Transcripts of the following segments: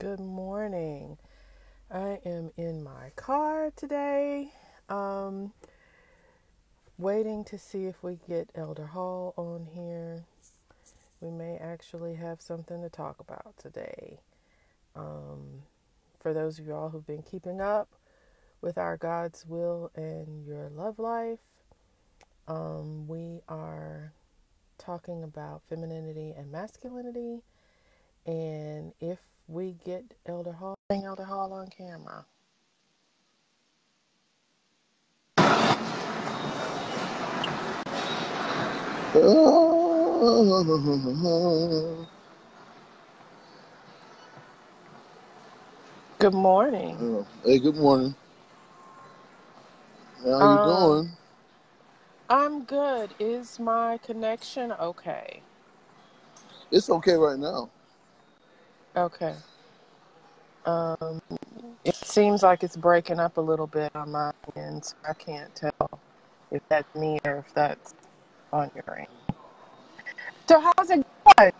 Good morning. I am in my car today, um, waiting to see if we get Elder Hall on here. We may actually have something to talk about today. Um, for those of y'all who've been keeping up with our God's will and your love life, um, we are talking about femininity and masculinity. And if we get Elder Hall, Elder Hall on camera. Oh, Good morning. hey, good morning. How you Um, doing? I'm good. Is my connection okay? It's okay right now. Okay. Um, it seems like it's breaking up a little bit on my end, so I can't tell if that's me or if that's on your end. So how's it going?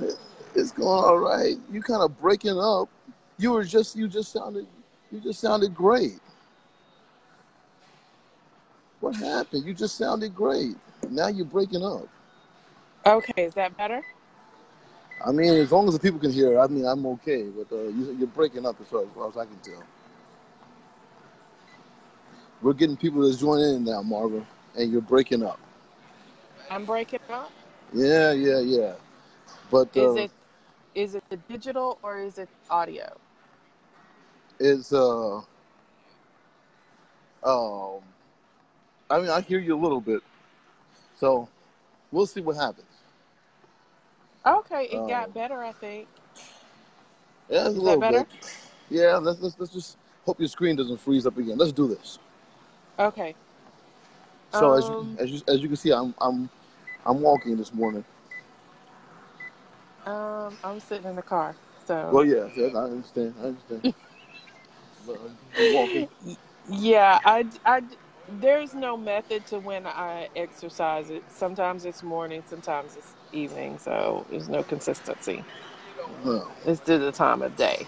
Eh, It's going all right. You kind of breaking up. You were just you just sounded you just sounded great. What happened? You just sounded great. Now you're breaking up. Okay, is that better? I mean, as long as the people can hear, I mean, I'm okay. But uh, you, you're breaking up as far, as far as I can tell. We're getting people that's joining in now, Marvin, and you're breaking up. I'm breaking up. Yeah, yeah, yeah. But Is uh, it is it the digital or is it audio? it's uh, um, I mean, I hear you a little bit. So we'll see what happens. Okay, it Um, got better, I think. yeah, it's a Is that little better? bit. Yeah, let's, let's let's just hope your screen doesn't freeze up again. Let's do this. Okay. So as you Um, as you as you can see, I'm I'm I'm walking this morning. um, I'm sitting in the car, so. Well, yeah, yeah, I understand. I understand. But I'm walking. Yeah, I, I, there's no method to when I exercise it. Sometimes it's morning, sometimes it's evening, so there's no consistency. It's to the time of day.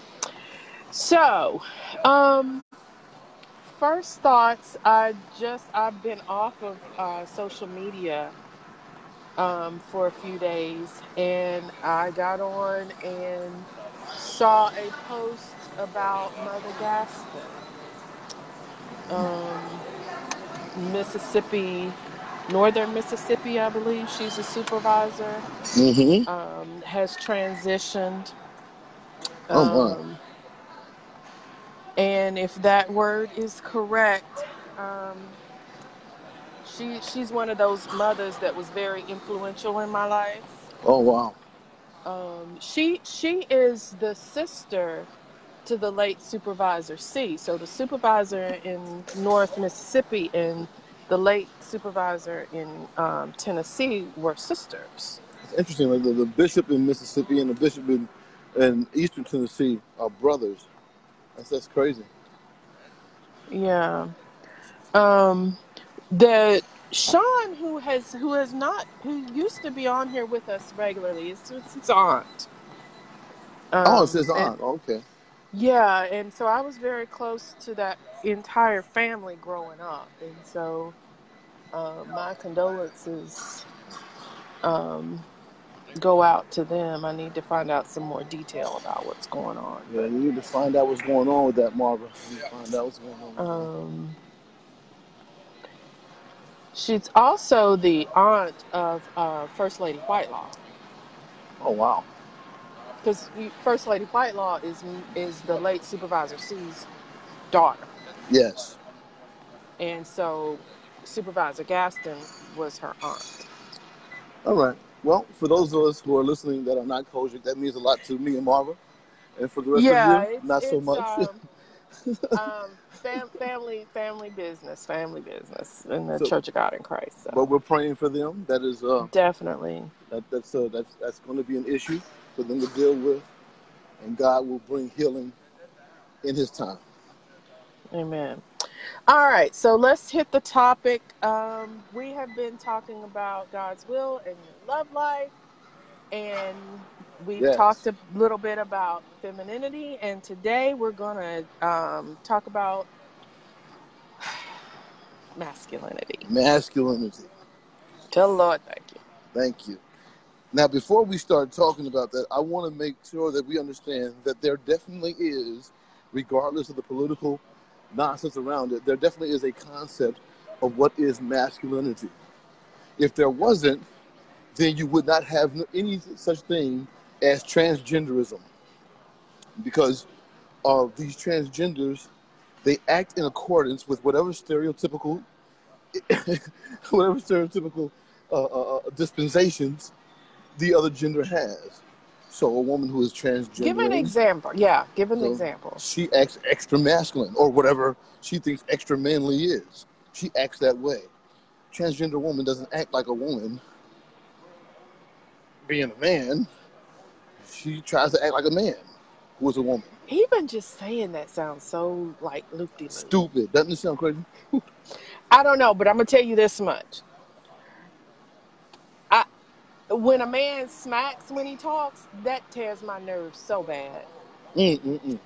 So, um, first thoughts. I just I've been off of uh, social media um for a few days, and I got on and saw a post about Mother Gaston. Um, Mississippi, Northern Mississippi, I believe she's a supervisor, Mm-hmm. um, has transitioned. Oh my. Um, and if that word is correct, um, she she's one of those mothers that was very influential in my life. Oh wow. Um, she she is the sister to the late supervisor C. So the supervisor in North Mississippi and the late supervisor in um, Tennessee were sisters. It's interesting. Like the, the bishop in Mississippi and the bishop in in Eastern Tennessee are brothers. That's that's crazy. Yeah. Um, the Sean who has who has not who used to be on here with us regularly is it's his aunt. Oh, it's his aunt. and. Okay. Yeah, and so I was very close to that entire family growing up, and so uh, my condolences um, go out to them. I need to find out some more detail about what's going on. Yeah, you need to find out what's going on with that, Marva. You need to find out what's going on with um, she's also the aunt of uh, First Lady Whitelaw, Oh wow. Because First Lady Whitelaw is is the late Supervisor C's daughter, Yes. and so Supervisor Gaston was her aunt. All right. Well, for those of us who are listening that are not COGIC, that means a lot to me and Marva. And for the rest of you, not so much. um um fam- family family business, family business in the so, Church of God in Christ. but we're praying for them. That is, uh, definitely. that that's uh, that's that's going to be an issue for them to deal with, and God will bring healing in His time. Amen. All right, so let's hit the topic. Um, we have been talking about God's will and your love life, and we've Yes. talked a little bit about femininity, and today we're gonna um, talk about masculinity. Masculinity. Tell the Lord, thank you. Thank you. Now, before we start talking about that, I want to make sure that we understand that there definitely is, regardless of the political nonsense around it, there definitely is a concept of what is masculinity. If there wasn't, then you would not have any such thing as transgenderism. Because of these transgenders, they act in accordance with whatever stereotypical, whatever stereotypical uh, uh, uh, dispensations the other gender has. So a woman who is transgender, Give an example. Yeah, give an So- example. she acts extra masculine or whatever she thinks extra manly is. She acts that way. Transgender woman doesn't act like a woman. Being a man, she tries to act like a man who is a woman. Even just saying that sounds so like loopy. Stupid. Doesn't it sound crazy? I don't know, but I'm gonna tell you this much. When a man smacks when he talks, that tears my nerves so bad. Mm-mm-mm.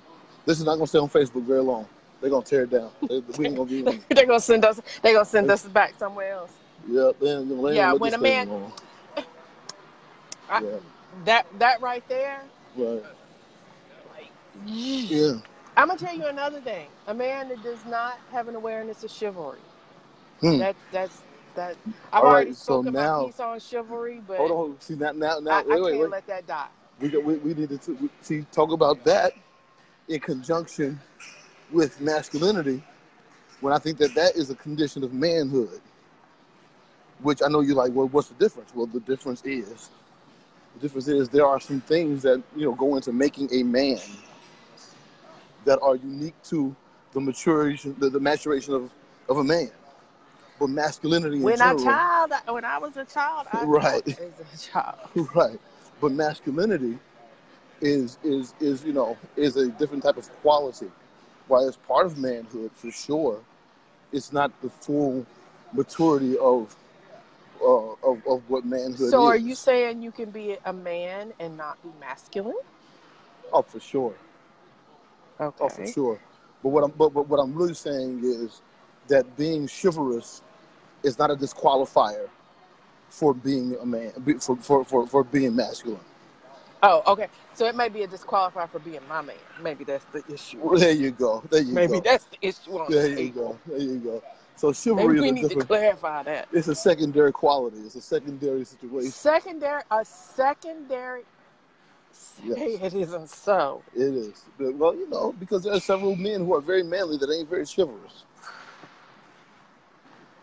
This is not to stay on Facebook very long. They're to tear it down. They- We ain't be. they're gonna send us. They're gonna send us back somewhere else. Yeah, they ain't they ain't Yeah, when a man- thing go on. I- Yeah, That that right there. right. Like, Yeah. I'm gonna tell you another thing. A man that does not have an awareness of chivalry. Hmm. That that's that. I've All right, already so spoken now- my piece on chivalry, but Hold on. See now, now, now. I, I wait, wait, can't wait. let that die. We, we we needed to we, see talk about that in conjunction with masculinity. When I think that that is a condition of manhood, which I know you're like, well, what's the difference? Well, the difference is, the difference is there are some things that you know go into making a man that are unique to the maturation, the, the maturation of, of a man. But masculinity in When I child, when I was a child, I Right. as a child. right but masculinity is is is you know is a different type of quality while it's part of manhood for sure it's not the full maturity of uh, of, of what manhood is. So, is are you saying you can be a man and not be masculine? oh for sure Okay. oh for sure but what i'm but, but what i'm really saying is that being chivalrous is not a disqualifier for being a man for for for, for being masculine Oh, okay. So it may be a disqualifier for being my man. Maybe that's the issue. Well, there you go there you Maybe go that's the issue on There the you table. go. There you go. So chivalry Maybe we is a need to clarify that. It's a secondary quality. It's a secondary situation. Secondary, a secondary. Yes. Say it isn't so. It is. Well, you know, because there are several men who are very manly that ain't very chivalrous.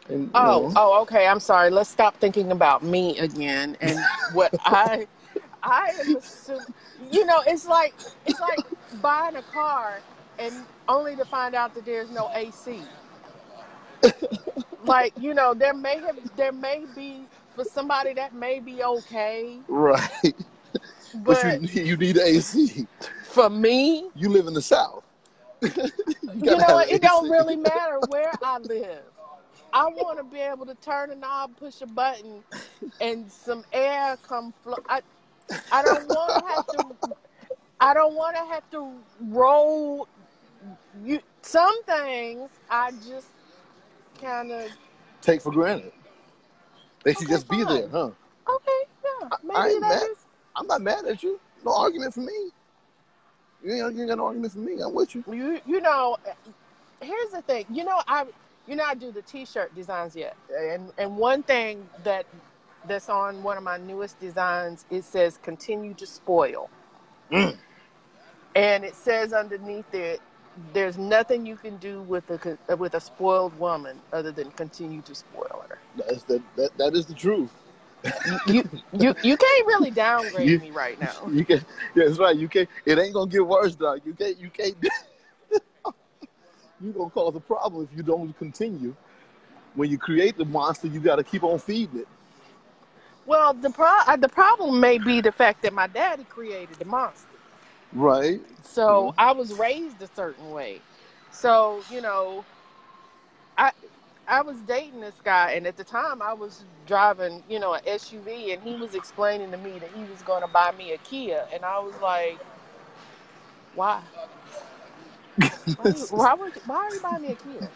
And, Oh, know, oh, okay. I'm sorry. Let's stop thinking about me again and what I, I am assuming. You know, it's like it's like buying a car and only to find out that there's no AC. like you know, there may have there may be for somebody that may be okay, right. but, But you need, you need AC. for me, You live in the South. you you know? It don't really matter where I live. I want to be able to turn a knob, push a button, and some air come flow. I, I don't want to have to. I don't want to have to roll. You some things I just kind of Take for granted. They should Okay, just be there, huh? okay. Yeah, I maybe ain't mad. is. I'm not mad at you. No argument for me. You ain't, you ain't got no argument for me. I'm with you. You you know, here's the thing. You know, I you know I do the T-shirt designs yet, and and one thing that that's on one of my newest designs it says "Continue to spoil," Mm. and it says underneath it. There's nothing you can do with a with a spoiled woman other than continue to spoil her. That's the, that, that is the truth. You you you can't really downgrade You- me right now. You can, yeah, that's right. You can't. It ain't gonna get worse, dog. You can't. You can't. you gonna cause a problem if you don't continue. When you create the monster, you got to keep on feeding it. Well, the pro uh, the problem may be the fact that my daddy created the monster. Right. So Yeah. I was raised a certain way. So, you know, I I was dating this guy, and at the time I was driving, you know, an SUV, and he was explaining to me that he was going to buy me a Kia, and I was like, "Why? Why, why, would, why are you buying me a Kia?"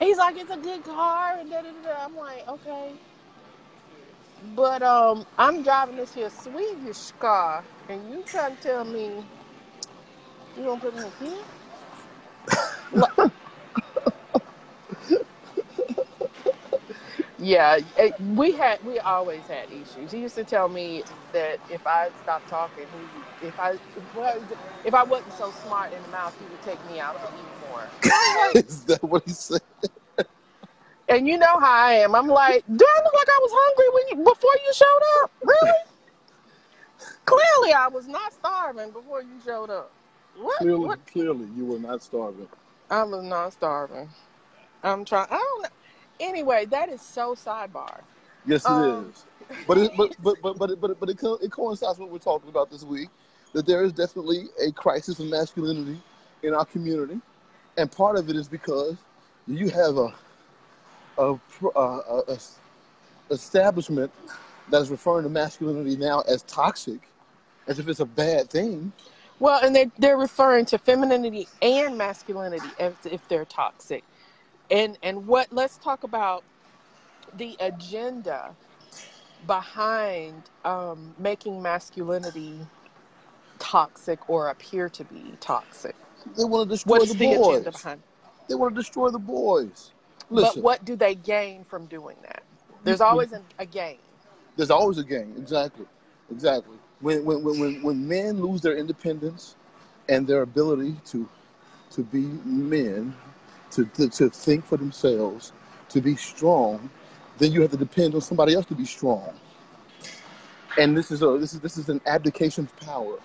He's like, "It's a good car," and da da da. I'm like, "Okay." But um, I'm driving this here Swedish car, and you trying to tell me you gonna put me in a Kia? Yeah, it, we had we always had issues. He used to tell me that if I stopped talking, he if I well, if I wasn't so smart in the mouth, he would take me out to eat more. I was like, Is that what he said? and you know how I am. I'm like, do I look like I was hungry when you before you showed up? Really? Clearly, I was not starving before you showed up. What? Clearly, What? clearly, you were not starving. I was not starving. I'm trying. I don't know. Anyway, that is so sidebar. Yes, it Um, is. But it, but but but but it, but it, but it, co- it coincides with what we're talking about this week. That there is definitely a crisis of masculinity in our community, and part of it is because you have a a, a, a, establishment that is referring to masculinity now as toxic, as if it's a bad thing. Well, and they're they're referring to femininity and masculinity if if they're toxic, and and what? Let's talk about the agenda behind um, making masculinity toxic or appear to be toxic. They want to destroy What's the the agenda boys. behind? They want to destroy the boys. Listen. But what do they gain from doing that? There's always a, a gain. There's always a gain. Exactly. Exactly. When when when when, when men lose their independence and their ability to to be men, to, to to think for themselves, to be strong, then you have to depend on somebody else to be strong. And this is a this is this is an abdication of power.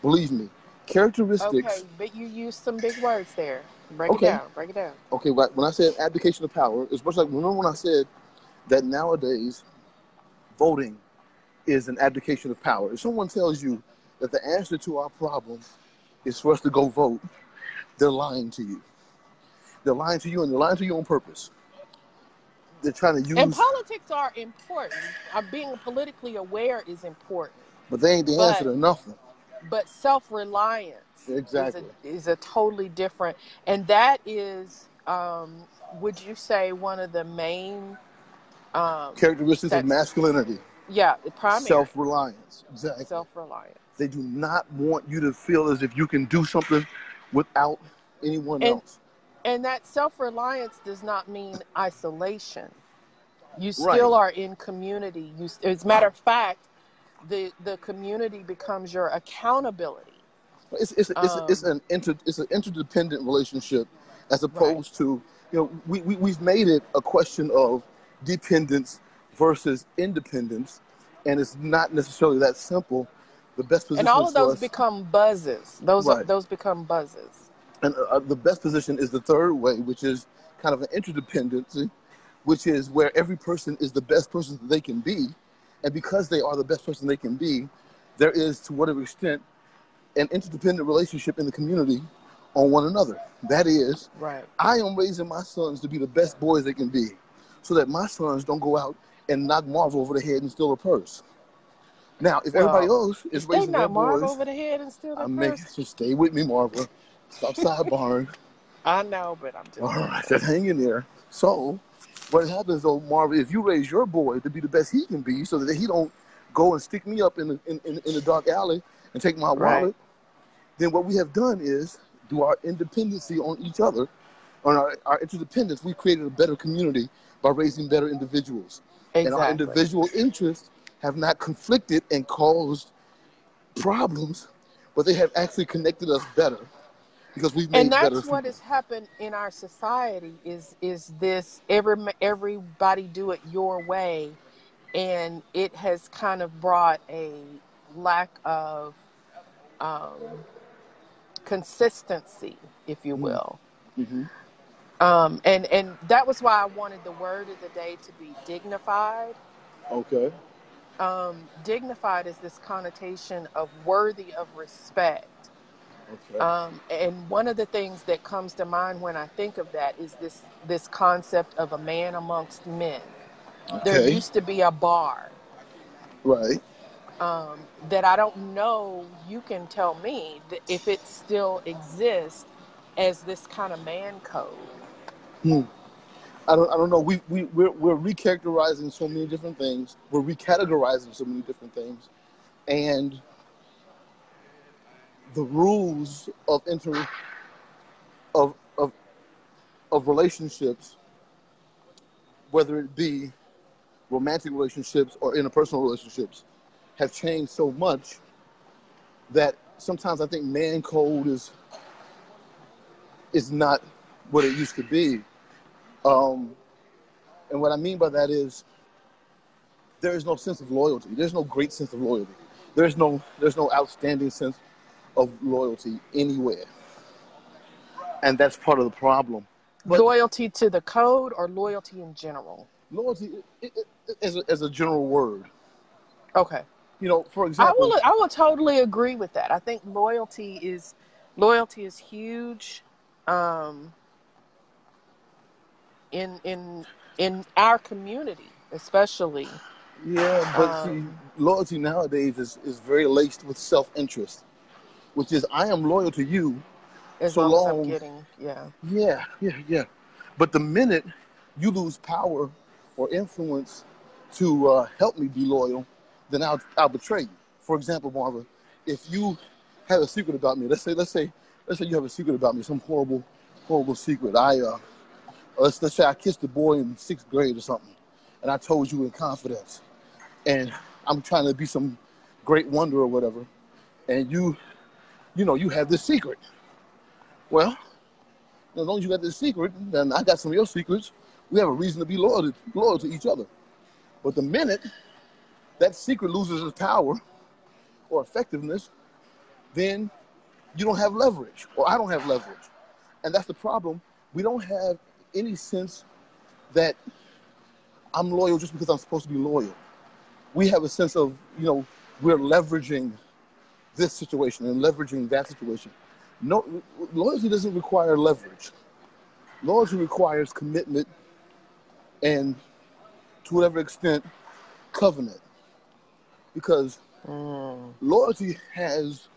Believe me. Characteristics. Okay, but you used some big words there. Break Okay. it down. Break it down. Okay, when I said abdication of power, it's much like remember when I said that nowadays voting is an abdication of power. If someone tells you that the answer to our problem is for us to go vote, they're lying to you. They're lying to you and they're lying to you on purpose. They're trying to use, And politics are important. Uh, being politically aware is important. but they ain't the answer But to nothing. but self-reliance Exactly. is a is a totally different and that is um would you say one of the main um Characteristics of masculinity, yeah primary self-reliance. Exactly. self-reliance They do not want you to feel as if you can do something without anyone and else. And that self-reliance does not mean isolation. You Right. still are in community. You as a matter of fact the the community becomes your accountability. It's it's it's, it's um an inter it's an interdependent relationship as right. opposed to you know we, we we've made it a question of dependence versus independence, and it's not necessarily that simple. The best and all of those us, become buzzes. Those are those become buzzes and uh, the best position is the third way, which is kind of an interdependency, which is where every person is the best person that they can be, and because they are the best person they can be, there is to whatever extent an interdependent relationship in the community on one another. That is, right I am raising my sons to be the best boys they can be, so that my sons don't go out and knock Marva over the head and steal a purse. Now, if everybody else is raising their boys, over the head and steal their I'm making purse. so stay with me, Marva. Stop sidebarring. I know, but I'm just All right, just hang in there. So, what happens though, Marvin, if you raise your boy to be the best he can be, so that he don't go and stick me up in the in, in, in the dark alley and take my Right. wallet, then what we have done is do our independency on each other, on our, our interdependence, we created a better community by raising better individuals. And our individual interests have not conflicted and caused problems, but they have actually connected us better because we've And that's what has happened in our society is is this every everybody do it your way and it has kind of brought a lack of um, consistency, if you Mm. will. hmm Um, and and that was why I wanted the word of the day to be dignified. Okay. Um, dignified is this connotation of worthy of respect. Okay. Um, and one of the things that comes to mind when I think of that is this this concept of a man amongst men. There used to be a bar Right. um, that I don't know. You can tell me that if it still exists as this kind of man code. Hmm. I don't. I don't know. We we we're, we're recharacterizing so many different things. We're recategorizing so many different things, and the rules of inter of of of relationships, whether it be romantic relationships or interpersonal relationships, have changed so much that sometimes I think man code is is not what it used to be. Um, and what I mean by that is there is no sense of loyalty. There's no great sense of loyalty. There's no there's no outstanding sense of loyalty anywhere. And that's part of the problem. But- loyalty to the code or loyalty in general. Loyalty it, it, it, as, a, as a general word. Okay. You know, for I example, will. I will totally agree with that. I think loyalty is loyalty is huge, um, in in in our community, especially. yeah, but see, um, loyalty nowadays is, is very laced with self interest, which is I am loyal to you As So long, as long- I'm getting, yeah, Yeah, yeah, yeah. But the minute you lose power or influence to uh, help me be loyal, then I'll I'll betray you. For example, Marva, if you have a secret about me, let's say let's say let's say you have a secret about me, some horrible horrible secret. I uh, let's let's say I kissed a boy in sixth grade or something, and I told you in confidence, and I'm trying to be some great wonder or whatever, and you, you know, you have this secret. Well, as long as you got this secret, then I got some of your secrets. We have a reason to be loyal to, loyal to each other. But the minute that secret loses its power or effectiveness, then you don't have leverage, or I don't have leverage. And that's the problem. We don't have any sense that I'm loyal just because I'm supposed to be loyal. We have a sense of, you know, we're leveraging this situation and leveraging that situation. No, loyalty doesn't require leverage. Loyalty requires commitment and, to whatever extent, covenant. Because Mm. loyalty has,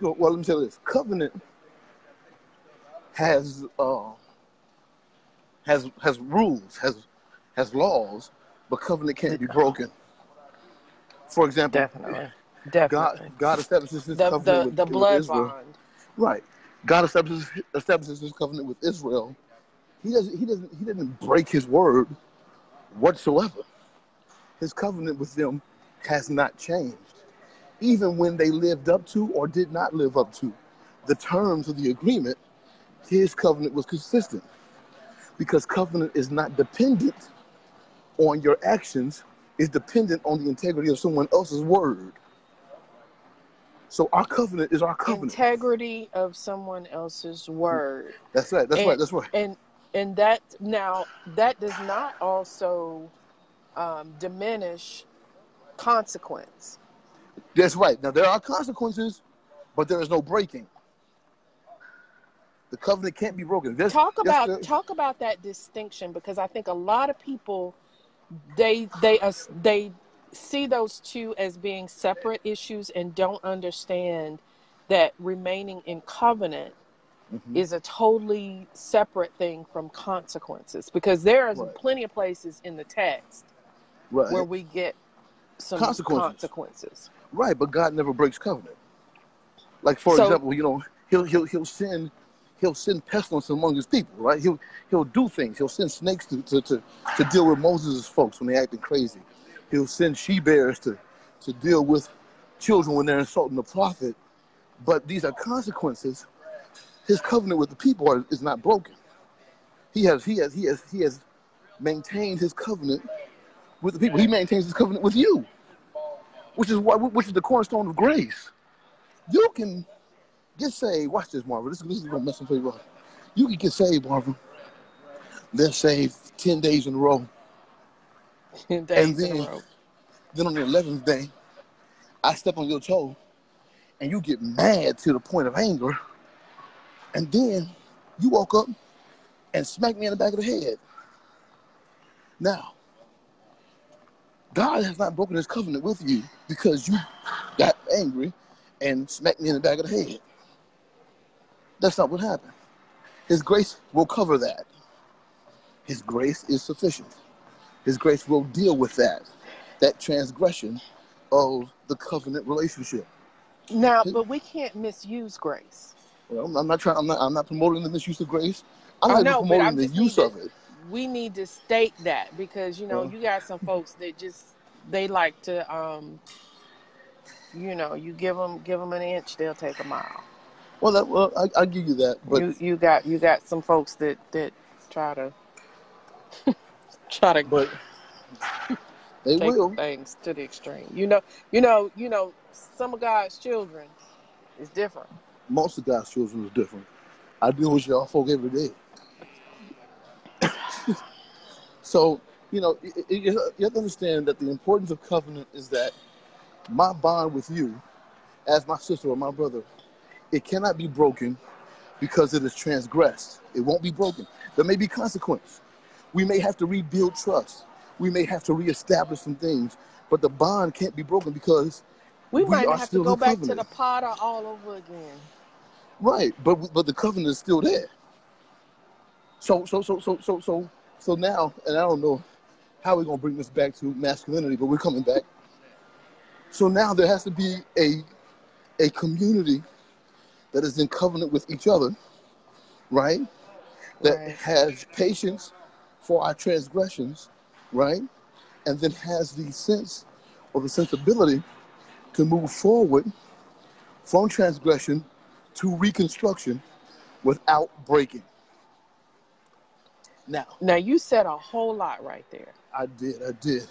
well, let me tell you this: covenant has uh, has has rules, has has laws, but covenant can't be broken. For example, definitely, definitely. God God establishes His the covenant the, with, the with Israel. bond. Right. God establishes establishes his covenant with Israel. He doesn't he doesn't he didn't break his word whatsoever. His covenant with them has not changed. Even when they lived up to or did not live up to the terms of the agreement, his covenant was consistent. Because covenant is not dependent on your actions, it's dependent on the integrity of someone else's word. So our covenant is our covenant. Integrity of someone else's word. That's right. That's and, right. That's right. And and that now that does not also um, diminish consequence. That's right. Now there are consequences, but there is no breaking. The covenant can't be broken. There's, talk about the- talk about that distinction because I think a lot of people they they as they see those two as being separate issues and don't understand that remaining in covenant Mhm. is a totally separate thing from consequences because there is Right. plenty of places in the text right, where we get some Consequences. consequences. right, but God never breaks covenant. Like for So- example, you know, he'll he'll he'll send he'll send pestilence among his people, right? He'll he'll do things. He'll send snakes to to, to, to deal with Moses' folks when they're acting crazy. He'll send she bears to to deal with children when they're insulting the prophet. But these are consequences. His covenant with the people are, is not broken. He has he has he has he has maintained his covenant with the people. He maintains his covenant with you, which is why which is the cornerstone of grace. You can get saved. Watch this, Marvin. This, this is gonna mess up your life. You can get saved, Marvin. Let's say ten days in a row. Days in a then- Then on the eleventh day, I step on your toe, and you get mad to the point of anger, and then you woke up and smacked me in the back of the head. Now, God has not broken his covenant with you because you got angry and smacked me in the back of the head. That's not what happened. His grace will cover that. His grace is sufficient. His grace will deal with that, that transgression of the covenant relationship. Now, but we can't misuse grace. Well, I'm not trying. I'm not. I'm not promoting the misuse of grace. I'm not even no, but promoting the use of it. we need to state that because you know Well, you got some folks that just they like to um you know you give them give them an inch they'll take a mile. well, that, well, I, I give you that, but You you got you got some folks that that try to try to but they take will. things to the extreme. You know you know you know some of God's children is different. Most of God's children is different. I deal with y'all folk every day. So you know, y- y- you you have to understand that the importance of covenant is that my bond with you, as my sister or my brother, it cannot be broken because it is transgressed. It won't be broken. There may be consequence. We may have to rebuild trust. We may have to reestablish some things, but the bond can't be broken because We we might have to go back to the potter all over again. Right, but but the covenant is still there. So so so so so so so now, and I don't know how we're gonna bring this back to masculinity, but we're coming back. So now there has to be a a community that is in covenant with each other, right? That Right. has patience for our transgressions, right? And then has the sense or the sensibility to move forward from transgression to reconstruction without breaking. Now, Now you said a whole lot right there. I did, I did.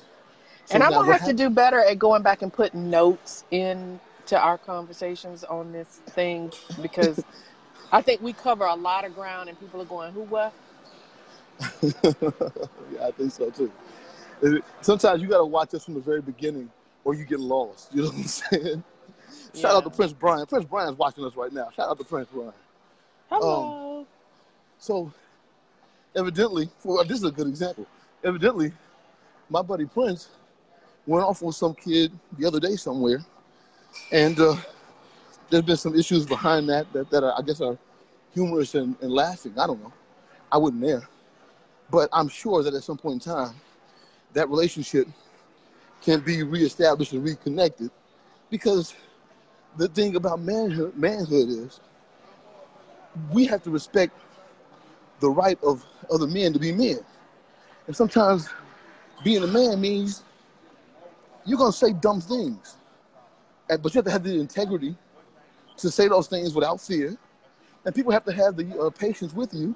So And I'm gonna have to do better at going back and putting notes in to our conversations on this thing because I think we cover a lot of ground and people are going, Who what? yeah, I think so too. Sometimes you got to watch us from the very beginning, or you get lost. You know what I'm saying? Shout out to Prince Brian. Prince Brian's watching us right now. Shout out to Prince Brian. Um, Hello. so evidently, well, this is a good example. Evidently, my buddy Prince went off with some kid the other day somewhere, and uh, there's been some issues behind that that, that are, I guess are humorous and, and laughing. I don't know. I wasn't there, but I'm sure that at some point in time, that relationship can be reestablished and reconnected because the thing about manhood, manhood is we have to respect the right of other men to be men. And sometimes being a man means you're going to say dumb things. But you have to have the integrity to say those things without fear. And people have to have the uh, patience with you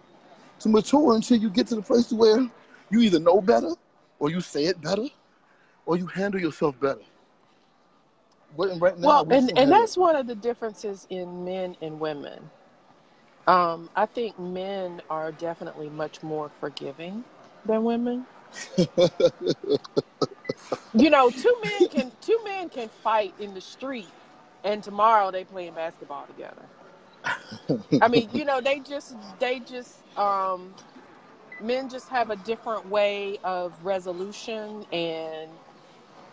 to mature until you get to the place where you either know better or you say it better or you handle yourself better. But right now, Well, we and, and that's one of the differences in men and women. Um, I think men are definitely much more forgiving than women. You know, two men can two men can fight in the street and tomorrow they playing basketball together. I mean, you know, they just they just um men just have a different way of resolution and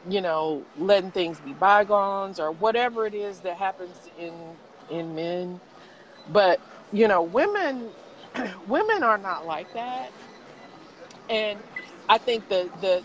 you know, letting things be bygones or whatever it is that happens in in men. But, you know, women women are not like that. And I think the the